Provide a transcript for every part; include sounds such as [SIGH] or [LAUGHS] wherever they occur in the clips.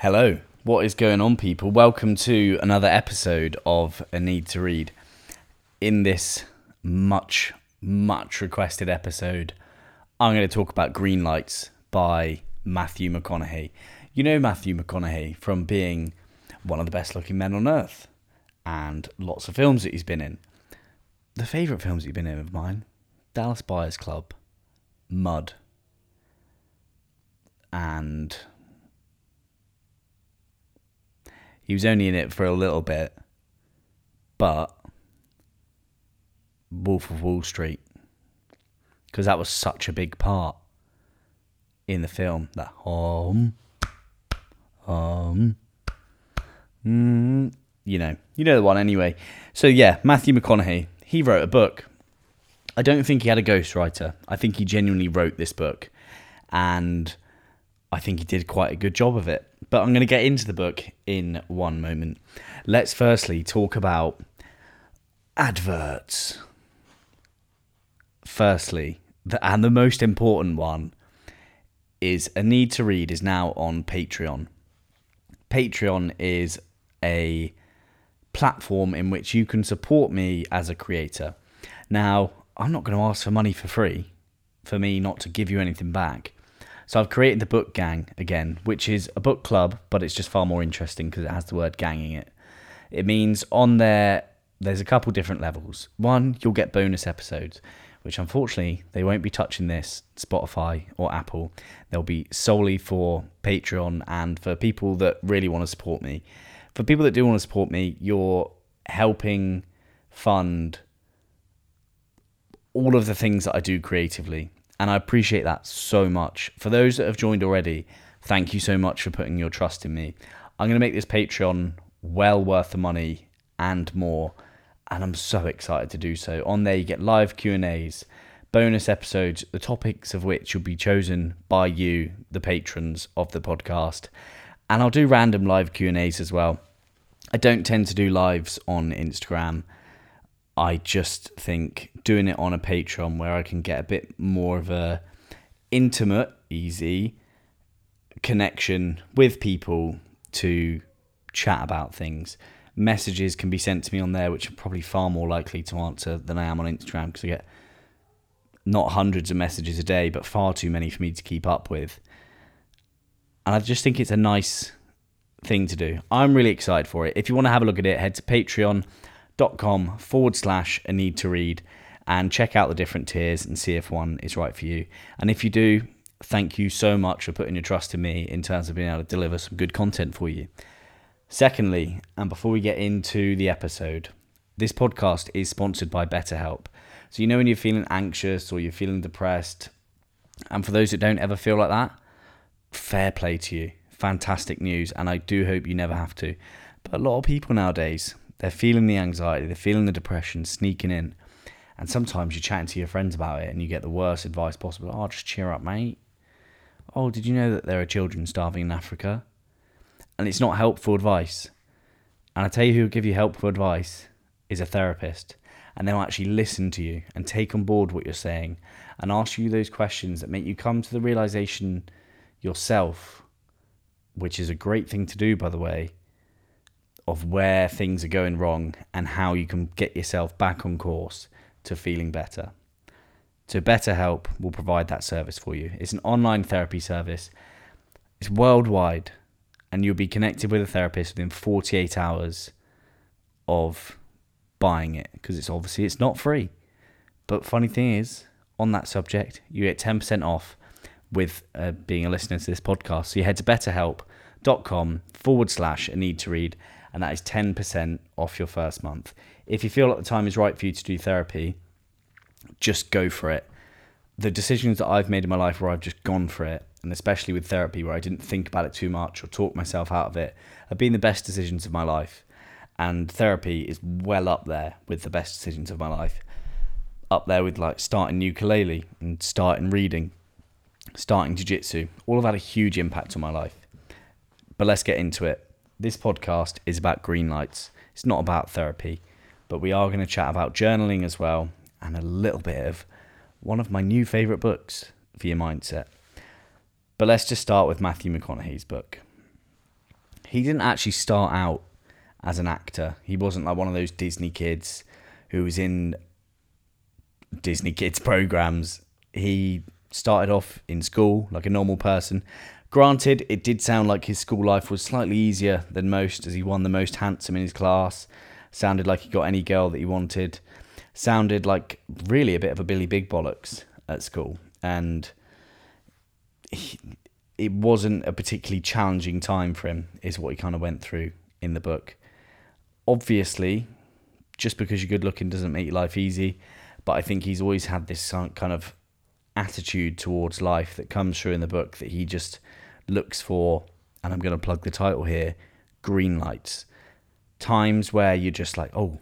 Hello, what is going on, people? Welcome to another episode of A Need to Read. In this much, much requested episode, I'm going to talk about Greenlights by Matthew McConaughey. You know Matthew McConaughey from being one of the best looking men on earth and lots of films that he's been in. The favourite films he's been in of mine Dallas Buyers Club, Mud, and he was only in it for a little bit, but Wolf of Wall Street, because that was such a big part in the film. That home, home, mm, you know, you know the one anyway. So yeah, Matthew McConaughey, he wrote a book. I don't think he had a ghostwriter. I think he genuinely wrote this book, and I think he did quite a good job of it. But I'm going to get into the book in one moment. Let's firstly talk about adverts. Firstly, the, and the most important one is A Need to Read is now on Patreon. Patreon is a platform in which you can support me as a creator. Now, I'm not going to ask for money for free, for me not to give you anything back. So I've created the Book Gang again, which is a book club, but it's just far more interesting because it has the word gang in it. It means on there, there's a couple different levels. One, you'll get bonus episodes, which unfortunately they won't be touching this Spotify or Apple. They'll be solely for Patreon and for people that really want to support me. For people that do want to support me, you're helping fund all of the things that I do creatively. And I appreciate that so much. For those that have joined already, thank you so much for putting your trust in me. I'm going to make this Patreon well worth the money and more, and I'm so excited to do so. On there you get live Q&As, bonus episodes, the topics of which will be chosen by you, the patrons of the podcast. And I'll do random live Q&As as well. I don't tend to do lives on Instagram. I just think doing it on a Patreon where I can get a bit more of a intimate, easy connection with people to chat about things. Messages can be sent to me on there, which are probably far more likely to answer than I am on Instagram because I get not hundreds of messages a day, but far too many for me to keep up with. And I just think it's a nice thing to do. I'm really excited for it. If you want to have a look at it, head to patreon.com forward slash a need to read and check out the different tiers and see if one is right for you. And if you do, thank you so much for putting your trust in me in terms of being able to deliver some good content for you. Secondly, and before we get into the episode, this podcast is sponsored by BetterHelp. So, you know, when you're feeling anxious or you're feeling depressed, and for those that don't ever feel like that, fair play to you. Fantastic news. And I do hope you never have to. But a lot of people nowadays, they're feeling the anxiety, they're feeling the depression sneaking in. And sometimes you're chatting to your friends about it and you get the worst advice possible. Oh, just cheer up, mate. Oh, did you know that there are children starving in Africa? and it's not helpful advice. And I tell you who will give you helpful advice is a therapist. And they'll actually listen to you and take on board what you're saying and ask you those questions that make you come to the realization yourself, which is a great thing to do, by the way, of where things are going wrong and how you can get yourself back on course to feeling better. So, BetterHelp will provide that service for you. It's an online therapy service, it's worldwide and you'll be connected with a therapist within 48 hours of buying it because it's obviously it's not free. But funny thing is, on that subject, you get 10% off with uh, being a listener to this podcast. So you head to betterhelp.com forward slash a need to read, and that is 10% off your first month. If you feel like the time is right for you to do therapy, just go for it. The decisions that I've made in my life where I've just gone for it and especially with therapy where I didn't think about it too much or talk myself out of it, have been the best decisions of my life. And therapy is well up there with the best decisions of my life. Up there with like starting ukulele and starting reading, starting jiu-jitsu. All of that had a huge impact on my life. But let's get into it. This podcast is about green lights. It's not about therapy, but we are going to chat about journaling as well and a little bit of one of my new favorite books for your mindset. But let's just start with Matthew McConaughey's book. he didn't actually start out as an actor. He wasn't like one of those Disney kids who was in Disney kids programs. He started off in school like a normal person. Granted, it did sound like his school life was slightly easier than most as he won the most handsome in his class. Sounded like he got any girl that he wanted. Sounded like really a bit of a Billy Big Bollocks at school. And he, it wasn't a particularly challenging time for him, is what he kind of went through in the book. Obviously, just because you're good looking doesn't make your life easy, but I think he's always had this kind of attitude towards life that comes through in the book that he just looks for, and I'm going to plug the title here green lights. Times where you're just like, oh,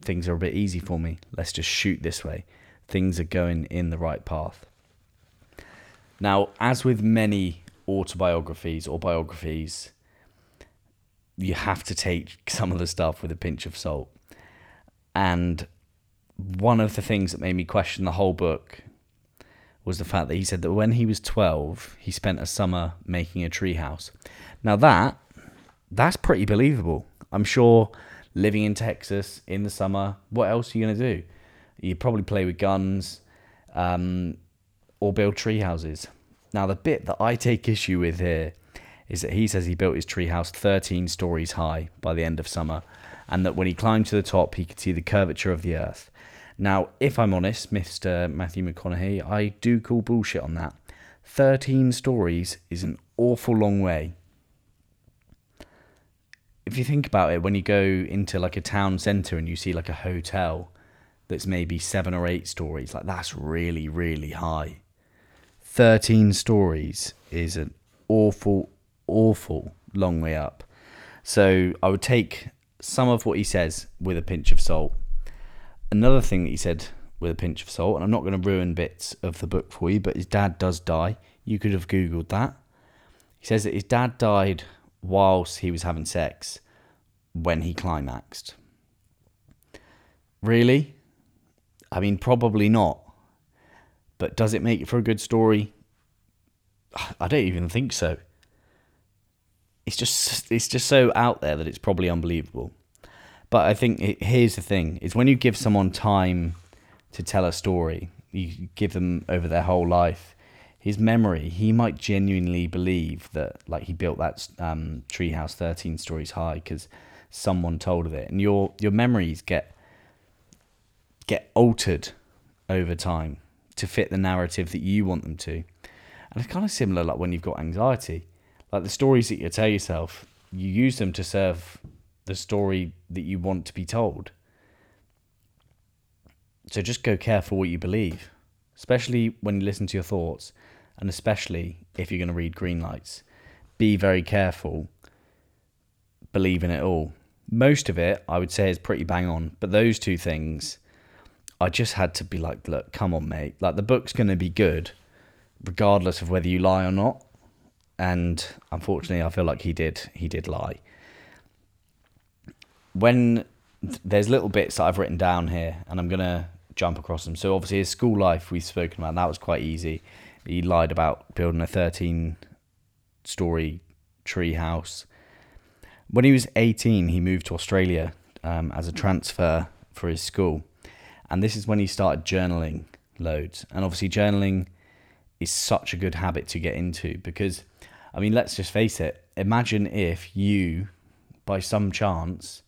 things are a bit easy for me. Let's just shoot this way. Things are going in the right path. Now, as with many autobiographies or biographies, you have to take some of the stuff with a pinch of salt. And one of the things that made me question the whole book was the fact that he said that when he was 12, he spent a summer making a treehouse. Now that that's pretty believable. I'm sure living in Texas in the summer, what else are you going to do? You probably play with guns um, or build tree houses. Now the bit that I take issue with here is that he says he built his treehouse 13 stories high by the end of summer, and that when he climbed to the top, he could see the curvature of the earth. Now, if I'm honest, Mr. Matthew McConaughey, I do call bullshit on that. 13 stories is an awful long way. If you think about it, when you go into like a town centre and you see like a hotel that's maybe seven or eight stories, like that's really, really high. 13 stories is an awful, awful long way up. So I would take some of what he says with a pinch of salt. Another thing that he said with a pinch of salt, and I'm not going to ruin bits of the book for you, but his dad does die. You could have Googled that. He says that his dad died whilst he was having sex when he climaxed. Really? I mean, probably not. But does it make it for a good story? I don't even think so it's just it's just so out there that it's probably unbelievable. But I think it, here's the thing: is when you give someone time to tell a story, you give them over their whole life. His memory, he might genuinely believe that, like he built that um, treehouse thirteen stories high because someone told of it, and your your memories get get altered over time to fit the narrative that you want them to. And it's kind of similar like when you've got anxiety like the stories that you tell yourself, you use them to serve the story that you want to be told. So just go careful what you believe, especially when you listen to your thoughts, and especially if you're going to read green lights. Be very careful. Believe in it all. Most of it, I would say, is pretty bang on, but those two things, I just had to be like, look, come on, mate. Like the book's going to be good, regardless of whether you lie or not and unfortunately, I feel like he did he did lie. When there's little bits that I've written down here, and I'm gonna jump across them. So obviously, his school life we've spoken about that was quite easy. He lied about building a 13 story tree house. When he was 18, he moved to Australia um, as a transfer for his school, and this is when he started journaling loads. And obviously, journaling is such a good habit to get into because I mean, let's just face it. Imagine if you, by some chance,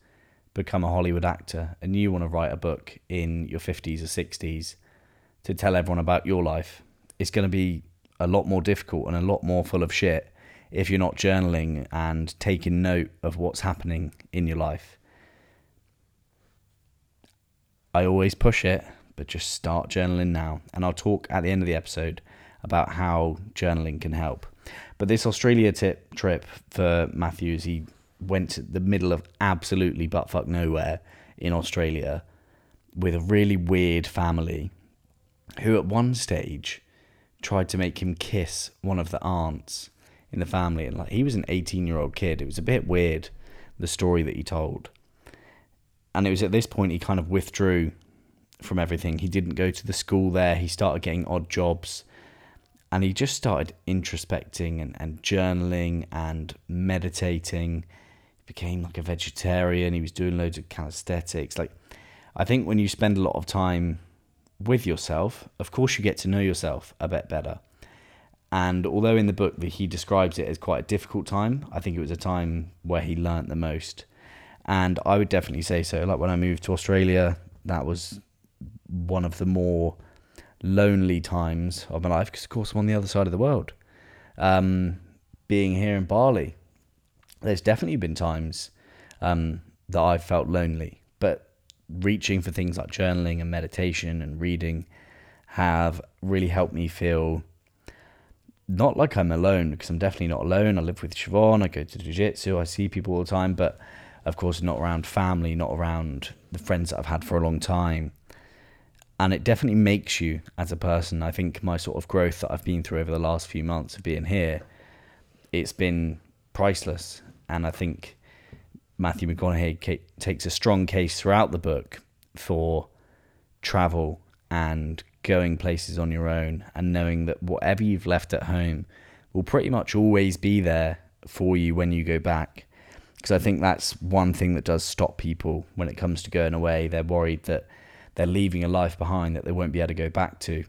become a Hollywood actor and you want to write a book in your 50s or 60s to tell everyone about your life. It's going to be a lot more difficult and a lot more full of shit if you're not journaling and taking note of what's happening in your life. I always push it, but just start journaling now. And I'll talk at the end of the episode about how journaling can help. But this Australia tip, trip for Matthews, he went to the middle of absolutely buttfuck nowhere in Australia with a really weird family who at one stage tried to make him kiss one of the aunts in the family. And like he was an 18 year old kid. It was a bit weird the story that he told. And it was at this point he kind of withdrew from everything. He didn't go to the school there. He started getting odd jobs. And he just started introspecting and, and journaling and meditating. Became like a vegetarian. He was doing loads of calisthenics. Like, I think when you spend a lot of time with yourself, of course, you get to know yourself a bit better. And although in the book that he describes it as quite a difficult time, I think it was a time where he learnt the most. And I would definitely say so. Like when I moved to Australia, that was one of the more lonely times of my life because, of course, I'm on the other side of the world. Um, being here in Bali, there's definitely been times um, that I've felt lonely, but reaching for things like journaling and meditation and reading have really helped me feel not like I'm alone because I'm definitely not alone. I live with Siobhan, I go to jiu jitsu, I see people all the time, but of course, not around family, not around the friends that I've had for a long time and it definitely makes you as a person. I think my sort of growth that I've been through over the last few months of being here, it's been priceless, and I think Matthew McConaughey takes a strong case throughout the book for travel and going places on your own and knowing that whatever you've left at home will pretty much always be there for you when you go back. Because I think that's one thing that does stop people when it comes to going away. They're worried that they're leaving a life behind that they won't be able to go back to.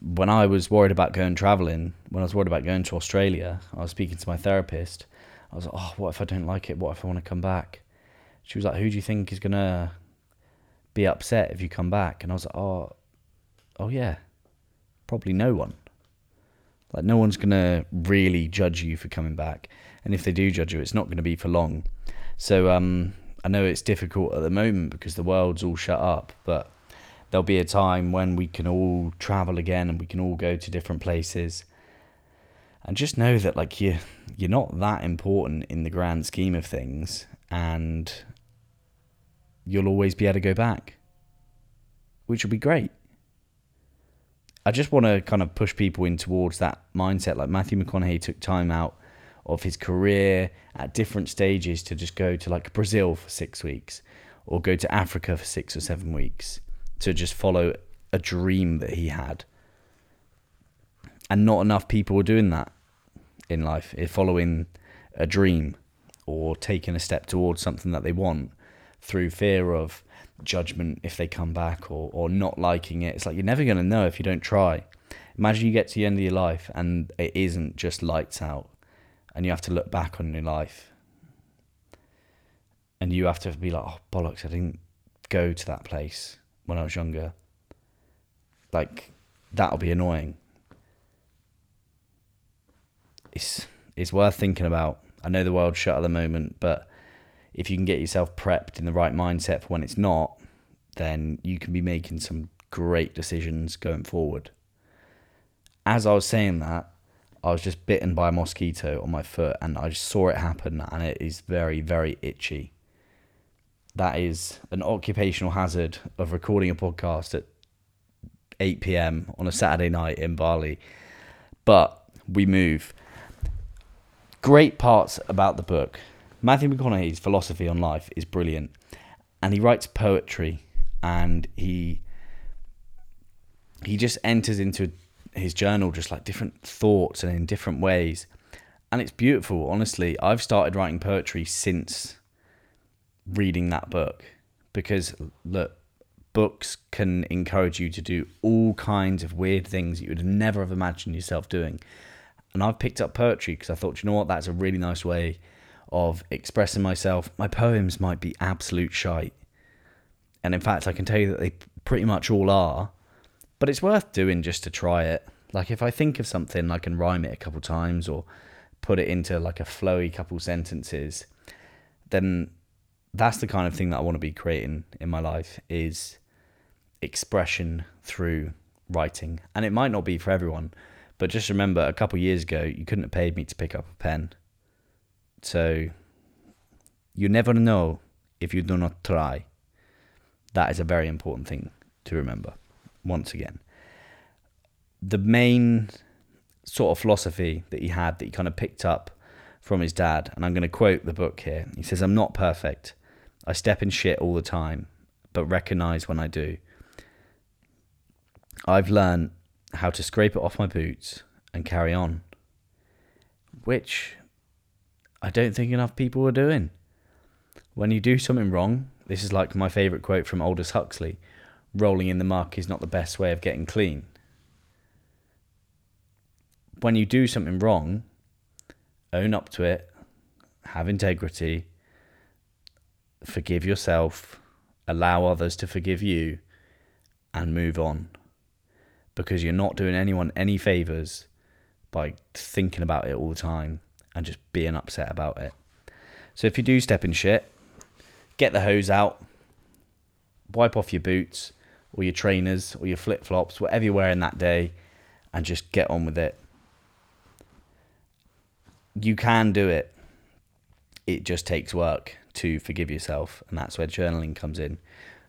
When I was worried about going traveling, when I was worried about going to Australia, I was speaking to my therapist. I was like, oh, what if I don't like it? What if I want to come back? She was like, who do you think is going to be upset if you come back? And I was like, oh, oh yeah, probably no one. Like no one's gonna really judge you for coming back, and if they do judge you, it's not gonna be for long. So um, I know it's difficult at the moment because the world's all shut up, but there'll be a time when we can all travel again and we can all go to different places. And just know that like you you're not that important in the grand scheme of things and you'll always be able to go back. Which will be great. I just want to kind of push people in towards that mindset. Like Matthew McConaughey took time out of his career at different stages to just go to like Brazil for six weeks or go to Africa for six or seven weeks to just follow a dream that he had. And not enough people are doing that in life, following a dream or taking a step towards something that they want through fear of judgment if they come back or, or not liking it. It's like you're never going to know if you don't try. Imagine you get to the end of your life and it isn't just lights out and you have to look back on your life and you have to be like, oh bollocks, I didn't go to that place when I was younger. Like that'll be annoying. It's it's worth thinking about. I know the world's shut at the moment, but if you can get yourself prepped in the right mindset for when it's not, then you can be making some great decisions going forward. As I was saying that, I was just bitten by a mosquito on my foot and I just saw it happen and it is very, very itchy. That is an occupational hazard of recording a podcast at 8 pm on a Saturday night in Bali. But we move. Great parts about the book. Matthew McConaughey's philosophy on life is brilliant. And he writes poetry and he he just enters into his journal just like different thoughts and in different ways. And it's beautiful, honestly. I've started writing poetry since reading that book because look, books can encourage you to do all kinds of weird things you would never have imagined yourself doing. And I've picked up poetry because I thought, you know what, that's a really nice way of expressing myself. My poems might be absolute shite. And in fact, I can tell you that they pretty much all are but it's worth doing just to try it. Like if I think of something, I can rhyme it a couple times or put it into like a flowy couple sentences. Then that's the kind of thing that I want to be creating in my life is expression through writing. And it might not be for everyone, but just remember a couple years ago you couldn't have paid me to pick up a pen. So you never know if you do not try. That is a very important thing to remember once again. The main sort of philosophy that he had that he kind of picked up from his dad, and I'm going to quote the book here. He says, I'm not perfect. I step in shit all the time, but recognize when I do. I've learned how to scrape it off my boots and carry on, which I don't think enough people are doing. When you do something wrong, this is like my favourite quote from Aldous Huxley rolling in the muck is not the best way of getting clean. When you do something wrong, own up to it, have integrity, forgive yourself, allow others to forgive you, and move on. Because you're not doing anyone any favours by thinking about it all the time and just being upset about it. So if you do step in shit, get the hose out, wipe off your boots or your trainers or your flip flops, whatever you're wearing that day, and just get on with it. You can do it. It just takes work to forgive yourself, and that's where journaling comes in.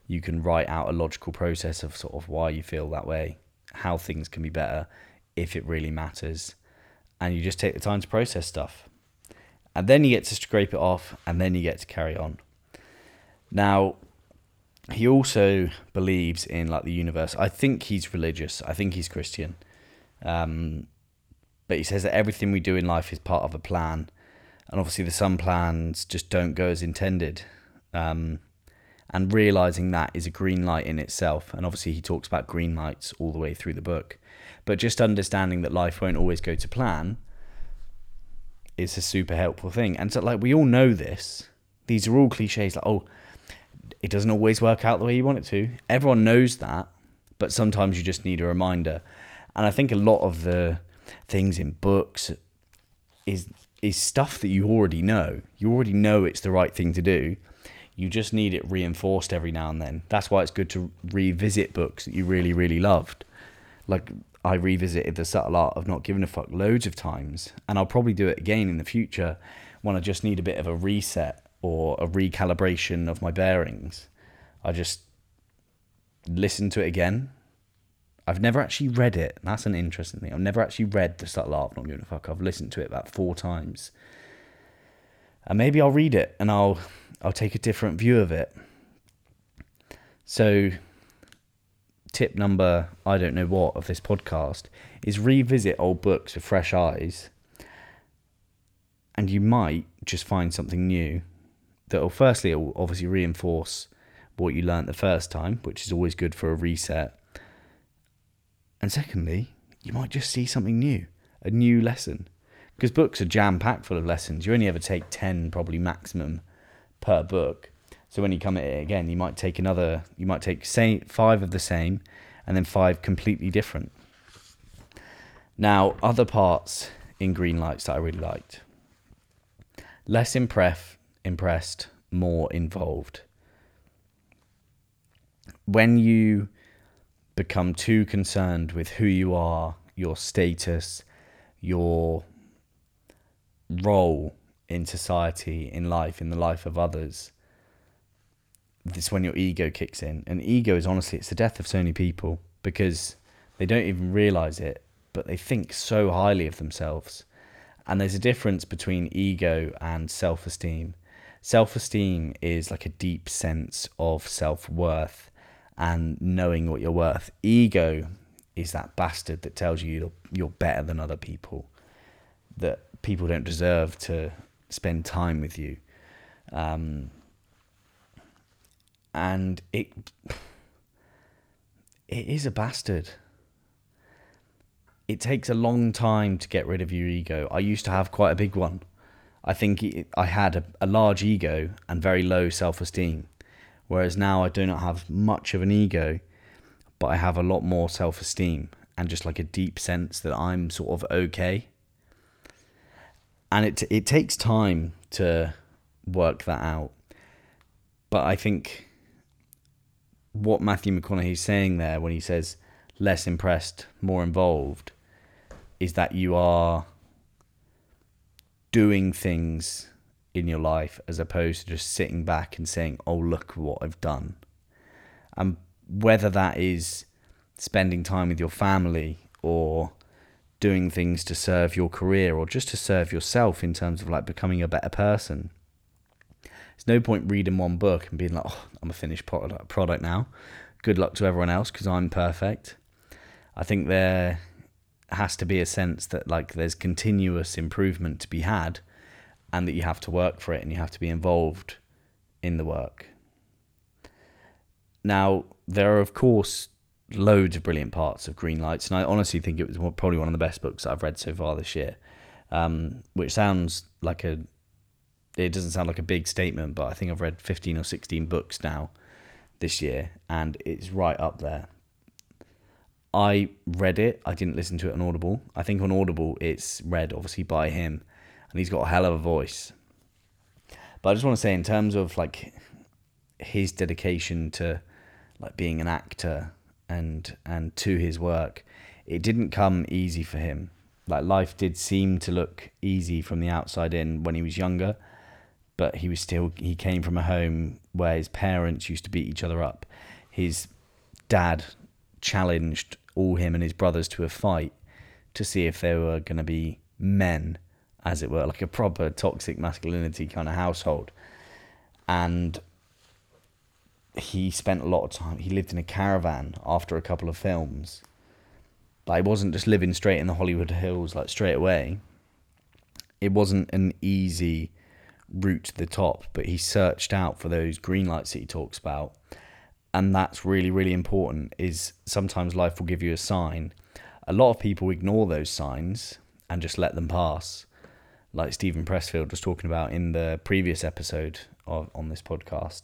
You can write out a logical process of sort of why you feel that way, how things can be better, if it really matters, and you just take the time to process stuff. And then you get to scrape it off, and then you get to carry on. Now, he also believes in like the universe. I think he's religious. I think he's Christian. Um, but he says that everything we do in life is part of a plan, and obviously the some plans just don't go as intended. Um, and realizing that is a green light in itself. And obviously he talks about green lights all the way through the book. But just understanding that life won't always go to plan is a super helpful thing. And so like we all know this. These are all cliches like oh it doesn't always work out the way you want it to. Everyone knows that, but sometimes you just need a reminder. And I think a lot of the things in books is is stuff that you already know. You already know it's the right thing to do. You just need it reinforced every now and then. That's why it's good to revisit books that you really, really loved. Like I revisited The Subtle Art of Not Giving a Fuck loads of times, and I'll probably do it again in the future when I just need a bit of a reset or a recalibration of my bearings. I just listen to it again. I've never actually read it. That's an interesting thing. I've never actually read The Subtle Art of Not Giving a Fuck. I've listened to it about four times. And maybe I'll read it and I'll I'll take a different view of it. So tip number I don't know what of this podcast is revisit old books with fresh eyes and you might just find something new that will firstly it will obviously reinforce what you learnt the first time, which is always good for a reset. And secondly, you might just see something new, a new lesson. Because books are jam packed full of lessons. You only ever take 10 probably maximum per book. So when you come at it again, you might take another, you might take five of the same and then five completely different. Now, other parts in Greenlights that I really liked. Less impress, impressed, more involved. When you become too concerned with who you are, your status, your role in society, in life, in the life of others, this when your ego kicks in. And ego is honestly, it's the death of so many people because they don't even realize it, but they think so highly of themselves. And there's a difference between ego and self esteem. Self esteem is like a deep sense of self worth and knowing what you're worth. Ego is that bastard that tells you you're, you're better than other people, that people don't deserve to spend time with you. Um, and it it is a bastard. It takes a long time to get rid of your ego. I used to have quite a big one. I think I had a, a large ego and very low self esteem, whereas now I do not have much of an ego, but I have a lot more self esteem and just like a deep sense that I'm sort of okay. And it it takes time to work that out, but I think what Matthew McConaughey's saying there when he says less impressed, more involved, is that you are doing things in your life as opposed to just sitting back and saying, oh, look what I've done. And whether that is spending time with your family or doing things to serve your career or just to serve yourself in terms of like becoming a better person there's no point reading one book and being like, oh, I'm a finished product, product now. Good luck to everyone else because I'm perfect. I think there has to be a sense that like there's continuous improvement to be had and that you have to work for it and you have to be involved in the work. Now, there are of course loads of brilliant parts of Greenlights, and I honestly think it was probably one of the best books I've read so far this year. Um, which sounds like a, it doesn't sound like a big statement, but I think I've read 15 or 16 books now this year, and it's right up there. I read it. I didn't listen to it on Audible. I think on Audible it's read obviously by him, and he's got a hell of a voice. But I just want to say, in terms of like his dedication to like being an actor and and to his work, it didn't come easy for him. Like life did seem to look easy from the outside in when he was younger, but he was still he came from a home where his parents used to beat each other up. His dad challenged all him and his brothers to a fight to see if they were going to be men, as it were, like a proper toxic masculinity kind of household. And he spent a lot of time, he lived in a caravan after a couple of films. Like, he wasn't just living straight in the Hollywood Hills, like straight away. It wasn't an easy route to the top, but he searched out for those green lights that he talks about and that's really really important is sometimes life will give you a sign a lot of people ignore those signs and just let them pass like Steven Pressfield was talking about in the previous episode of on this podcast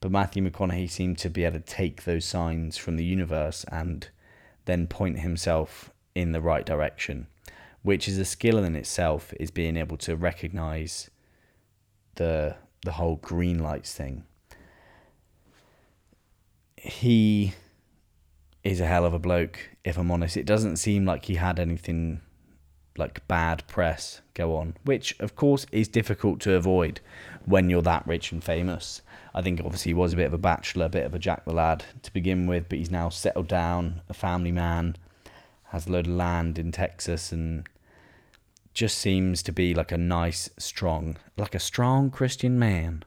but Matthew McConaughey seemed to be able to take those signs from the universe and then point himself in the right direction which is a skill in itself is being able to recognize the the whole green lights thing he is a hell of a bloke, if I'm honest. It doesn't seem like he had anything like bad press go on, which of course is difficult to avoid when you're that rich and famous. I think obviously he was a bit of a bachelor, a bit of a jack the lad to begin with, but he's now settled down, a family man, has a load of land in Texas, and just seems to be like a nice, strong, like a strong Christian man.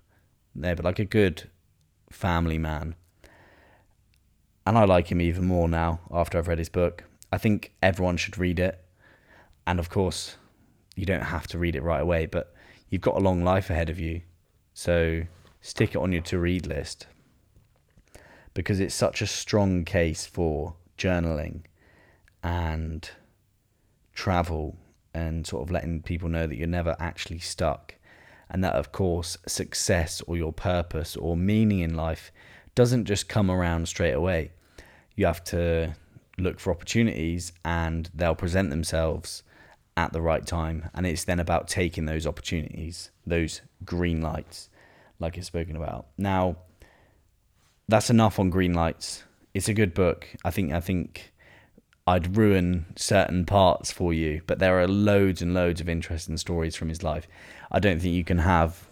There, but like a good family man and I like him even more now after I've read his book. I think everyone should read it. And of course, you don't have to read it right away, but you've got a long life ahead of you. So stick it on your to read list because it's such a strong case for journaling and travel and sort of letting people know that you're never actually stuck. And that, of course, success or your purpose or meaning in life doesn't just come around straight away. You have to look for opportunities and they'll present themselves at the right time. And it's then about taking those opportunities, those green lights, like it's spoken about. Now, that's enough on green lights. It's a good book. I think I think I'd ruin certain parts for you, but there are loads and loads of interesting stories from his life. I don't think you can have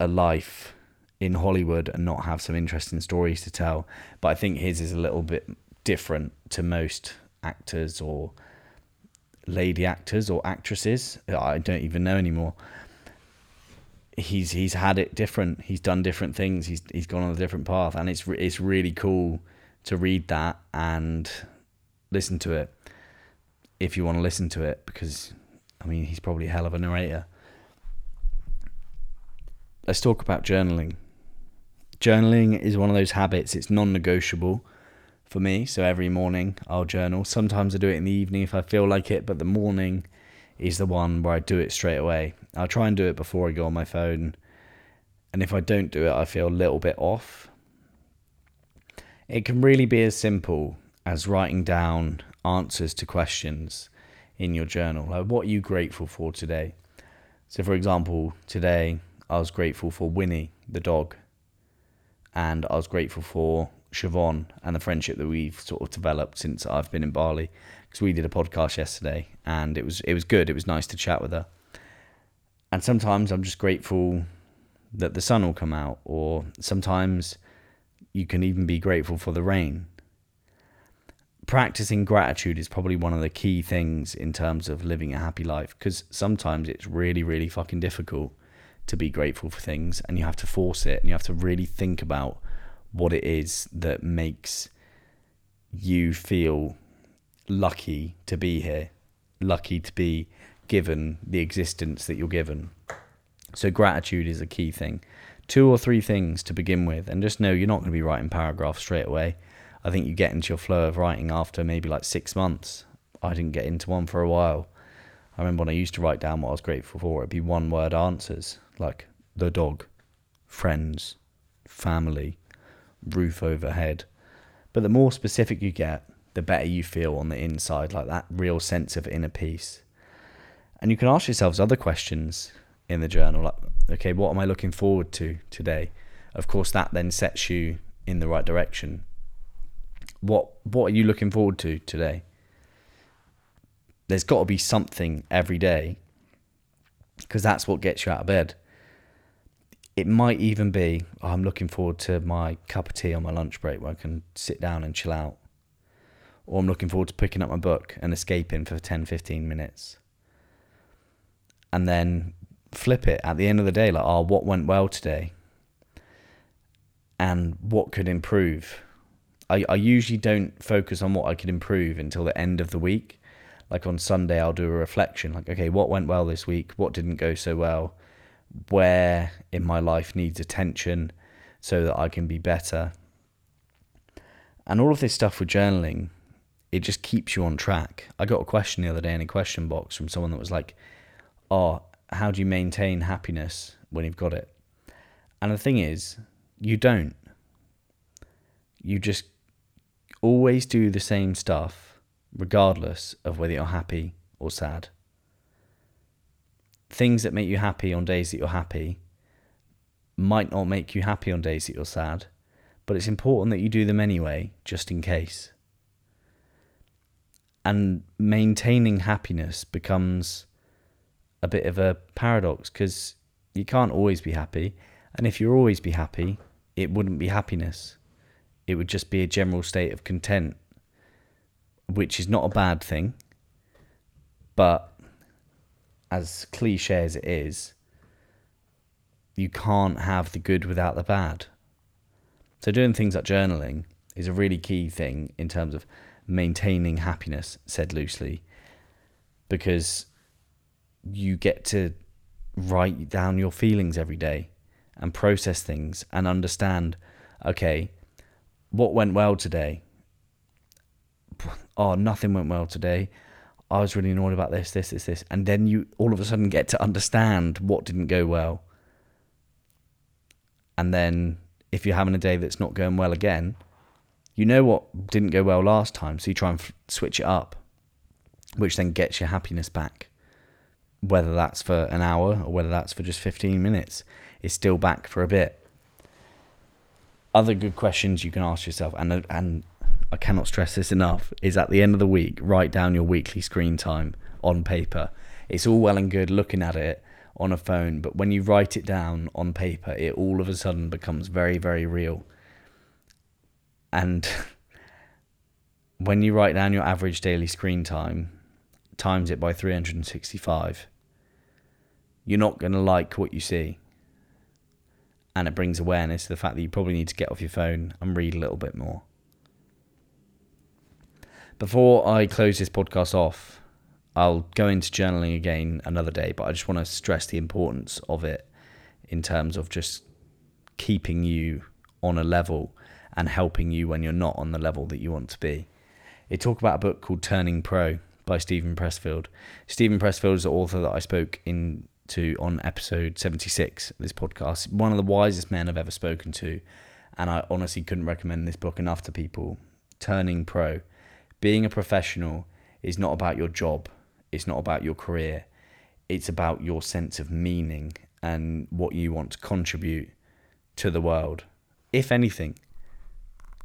a life in Hollywood and not have some interesting stories to tell. But I think his is a little bit different to most actors or lady actors or actresses. I don't even know anymore. He's he's had it different. He's done different things. He's he's gone on a different path, and it's it's really cool to read that and listen to it if you want to listen to it because I mean he's probably a hell of a narrator. Let's talk about journaling journaling is one of those habits, it's non negotiable for me. So every morning I'll journal. Sometimes I do it in the evening if I feel like it, but the morning is the one where I do it straight away. I'll try and do it before I go on my phone. And if I don't do it, I feel a little bit off. It can really be as simple as writing down answers to questions in your journal. Like, what are you grateful for today? So, for example, today I was grateful for Winnie, the dog and I was grateful for Siobhan and the friendship that we've sort of developed since I've been in Bali because we did a podcast yesterday and it was it was good. It was nice to chat with her. And sometimes I'm just grateful that the sun will come out, or sometimes you can even be grateful for the rain. Practicing gratitude is probably one of the key things in terms of living a happy life because sometimes it's really, really fucking difficult to be grateful for things and you have to force it and you have to really think about what it is that makes you feel lucky to be here, lucky to be given the existence that you're given. So, gratitude is a key thing. Two or three things to begin with, and just know you're not going to be writing paragraphs straight away. I think you get into your flow of writing after maybe like six months. I didn't get into one for a while. I remember when I used to write down what I was grateful for, it'd be one word answers like the dog, friends, family, roof overhead. But the more specific you get, the better you feel on the inside, like that real sense of inner peace. And you can ask yourselves other questions in the journal, like, okay, what am I looking forward to today? Of course, that then sets you in the right direction. What what are you looking forward to today? There's got to be something every day because that's what gets you out of bed. It might even be oh, I'm looking forward to my cup of tea on my lunch break where I can sit down and chill out. Or I'm looking forward to picking up my book and escaping for 10, 15 minutes. And then flip it at the end of the day like, oh, what went well today? And what could improve? I, I usually don't focus on what I could improve until the end of the week. Like on Sunday, I'll do a reflection like, okay, what went well this week? What didn't go so well? Where in my life needs attention so that I can be better? And all of this stuff with journaling, it just keeps you on track. I got a question the other day in a question box from someone that was like, oh, how do you maintain happiness when you've got it? And the thing is, you don't. You just always do the same stuff, regardless of whether you're happy or sad. Things that make you happy on days that you're happy might not make you happy on days that you're sad, but it's important that you do them anyway, just in case. And maintaining happiness becomes a bit of a paradox because you can't always be happy. And if you're always be happy, it wouldn't be happiness. It would just be a general state of content, which is not a bad thing. But as cliche as it is, you can't have the good without the bad. So, doing things like journaling is a really key thing in terms of maintaining happiness, said loosely, because you get to write down your feelings every day and process things and understand okay what went well today oh nothing went well today i was really annoyed about this this this this. And then you all of a sudden get to understand what didn't go well. And then if you're having a day that's not going well again you know what didn't go well last time so you try and f- switch it up which then gets your happiness back. Whether that's for an hour or whether that's for just 15 minutes, is still back for a bit. Other good questions you can ask yourself, and uh, and I cannot stress this enough, is at the end of the week, write down your weekly screen time on paper. It's all well and good looking at it on a phone, but when you write it down on paper, it all of a sudden becomes very, very real. And [LAUGHS] when you write down your average daily screen time, times it by 365, you're not going to like what you see. And it brings awareness to the fact that you probably need to get off your phone and read a little bit more. Before I close this podcast off, I'll go into journaling again another day, but I just want to stress the importance of it in terms of just keeping you on a level and helping you when you're not on the level that you want to be. It talk about a book called Turning Pro by Steven Pressfield. Steven Pressfield is the author that I spoke in to on episode 76 of this podcast. One of the wisest men I've ever spoken to. And I honestly couldn't recommend this book enough to people. Turning Pro. Being a professional is not about your job, it's not about your career, it's about your sense of meaning and what you want to contribute to the world. If anything,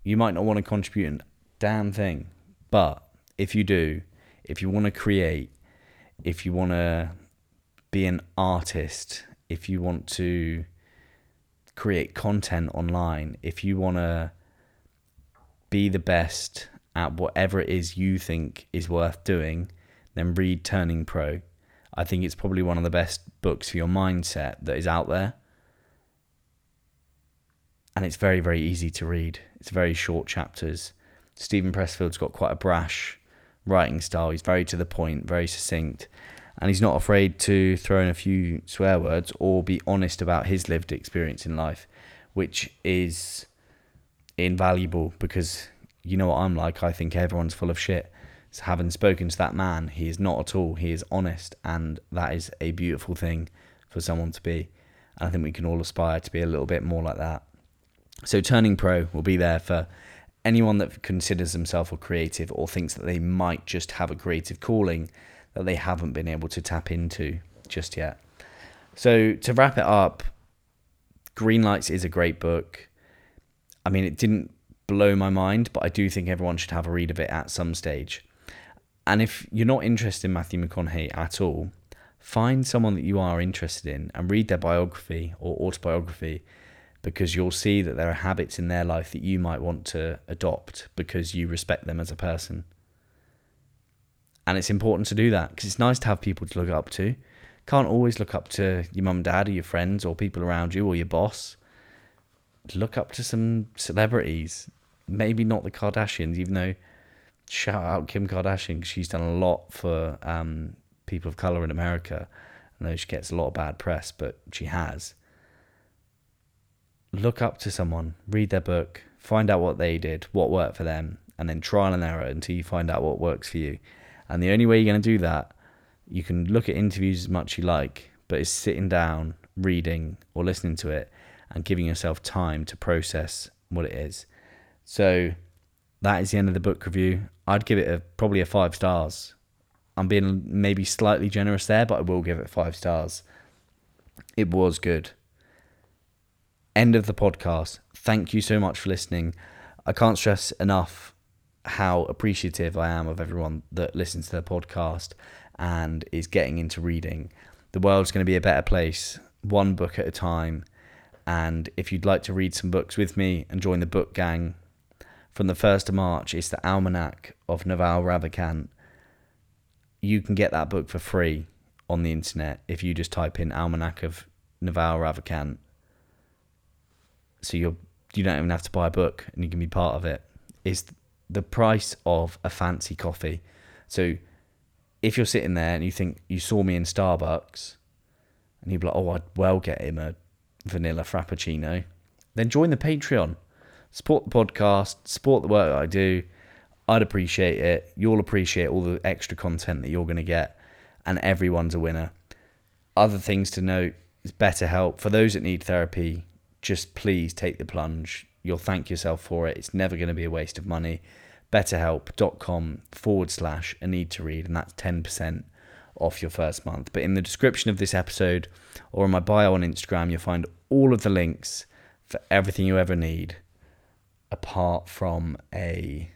you might not want to contribute a damn thing, but if you do, if you want to create, if you want to be an artist, if you want to create content online, if you want to be the best at whatever it is you think is worth doing, then read Turning Pro. I think it's probably one of the best books for your mindset that is out there. And it's very, very easy to read. It's very short chapters. Steven Pressfield's got quite a brash writing style. He's very to the point, very succinct, and he's not afraid to throw in a few swear words or be honest about his lived experience in life, which is invaluable because you know what I'm like. I think everyone's full of shit. So having spoken to that man, he is not at all. He is honest, and that is a beautiful thing for someone to be. And I think we can all aspire to be a little bit more like that. So Turning Pro will be there for anyone that considers themselves a creative or thinks that they might just have a creative calling that they haven't been able to tap into just yet. So to wrap it up, Greenlights is a great book. I mean, it didn't blow my mind, but I do think everyone should have a read of it at some stage. And if you're not interested in Matthew McConaughey at all, find someone that you are interested in and read their biography or autobiography because you'll see that there are habits in their life that you might want to adopt because you respect them as a person. And it's important to do that because it's nice to have people to look up to. Can't always look up to your mum and dad or your friends or people around you or your boss. Look up to some celebrities. Maybe not the Kardashians, even though shout out Kim Kardashian. because She's done a lot for um, people of color in America. I know she gets a lot of bad press, but she has look up to someone, read their book, find out what they did, what worked for them, and then trial and error until you find out what works for you. And the only way you're going to do that, you can look at interviews as much as you like, but it's sitting down, reading, or listening to it and giving yourself time to process what it is. So that is the end of the book review. I'd give it a, probably a five stars. I'm being maybe slightly generous there, but I will give it five stars. It was good end of the podcast. Thank you so much for listening. I can't stress enough how appreciative I am of everyone that listens to the podcast and is getting into reading. The world's going to be a better place, one book at a time. And if you'd like to read some books with me and join the book gang, from the 1st of March, it's the Almanac of Naval Ravikant. You can get that book for free on the internet if you just type in Almanac of Naval Ravikant so you're you don't even have to buy a book and you can be part of it. it is the price of a fancy coffee so if you're sitting there and you think you saw me in starbucks and you'd be like oh i'd well get him a vanilla frappuccino then join the patreon support the podcast support the work i do i'd appreciate it you'll appreciate all the extra content that you're going to get and everyone's a winner other things to note is BetterHelp for those that need therapy just please take the plunge. You'll thank yourself for it. It's never going to be a waste of money. BetterHelp.com forward slash a need to read, and that's 10% off your first month. But in the description of this episode or in my bio on Instagram, you'll find all of the links for everything you ever need, apart from a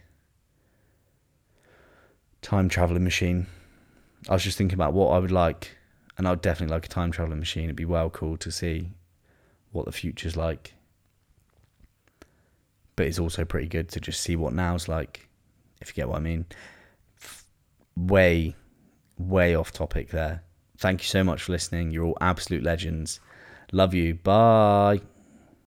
time traveling machine. I was just thinking about what I would like, and I'd definitely like a time traveling machine. It'd be well cool to see what the future's like. But it's also pretty good to just see what now's like, if you get what I mean. Way, way off topic there. Thank you so much for listening. You're all absolute legends. Love you. Bye.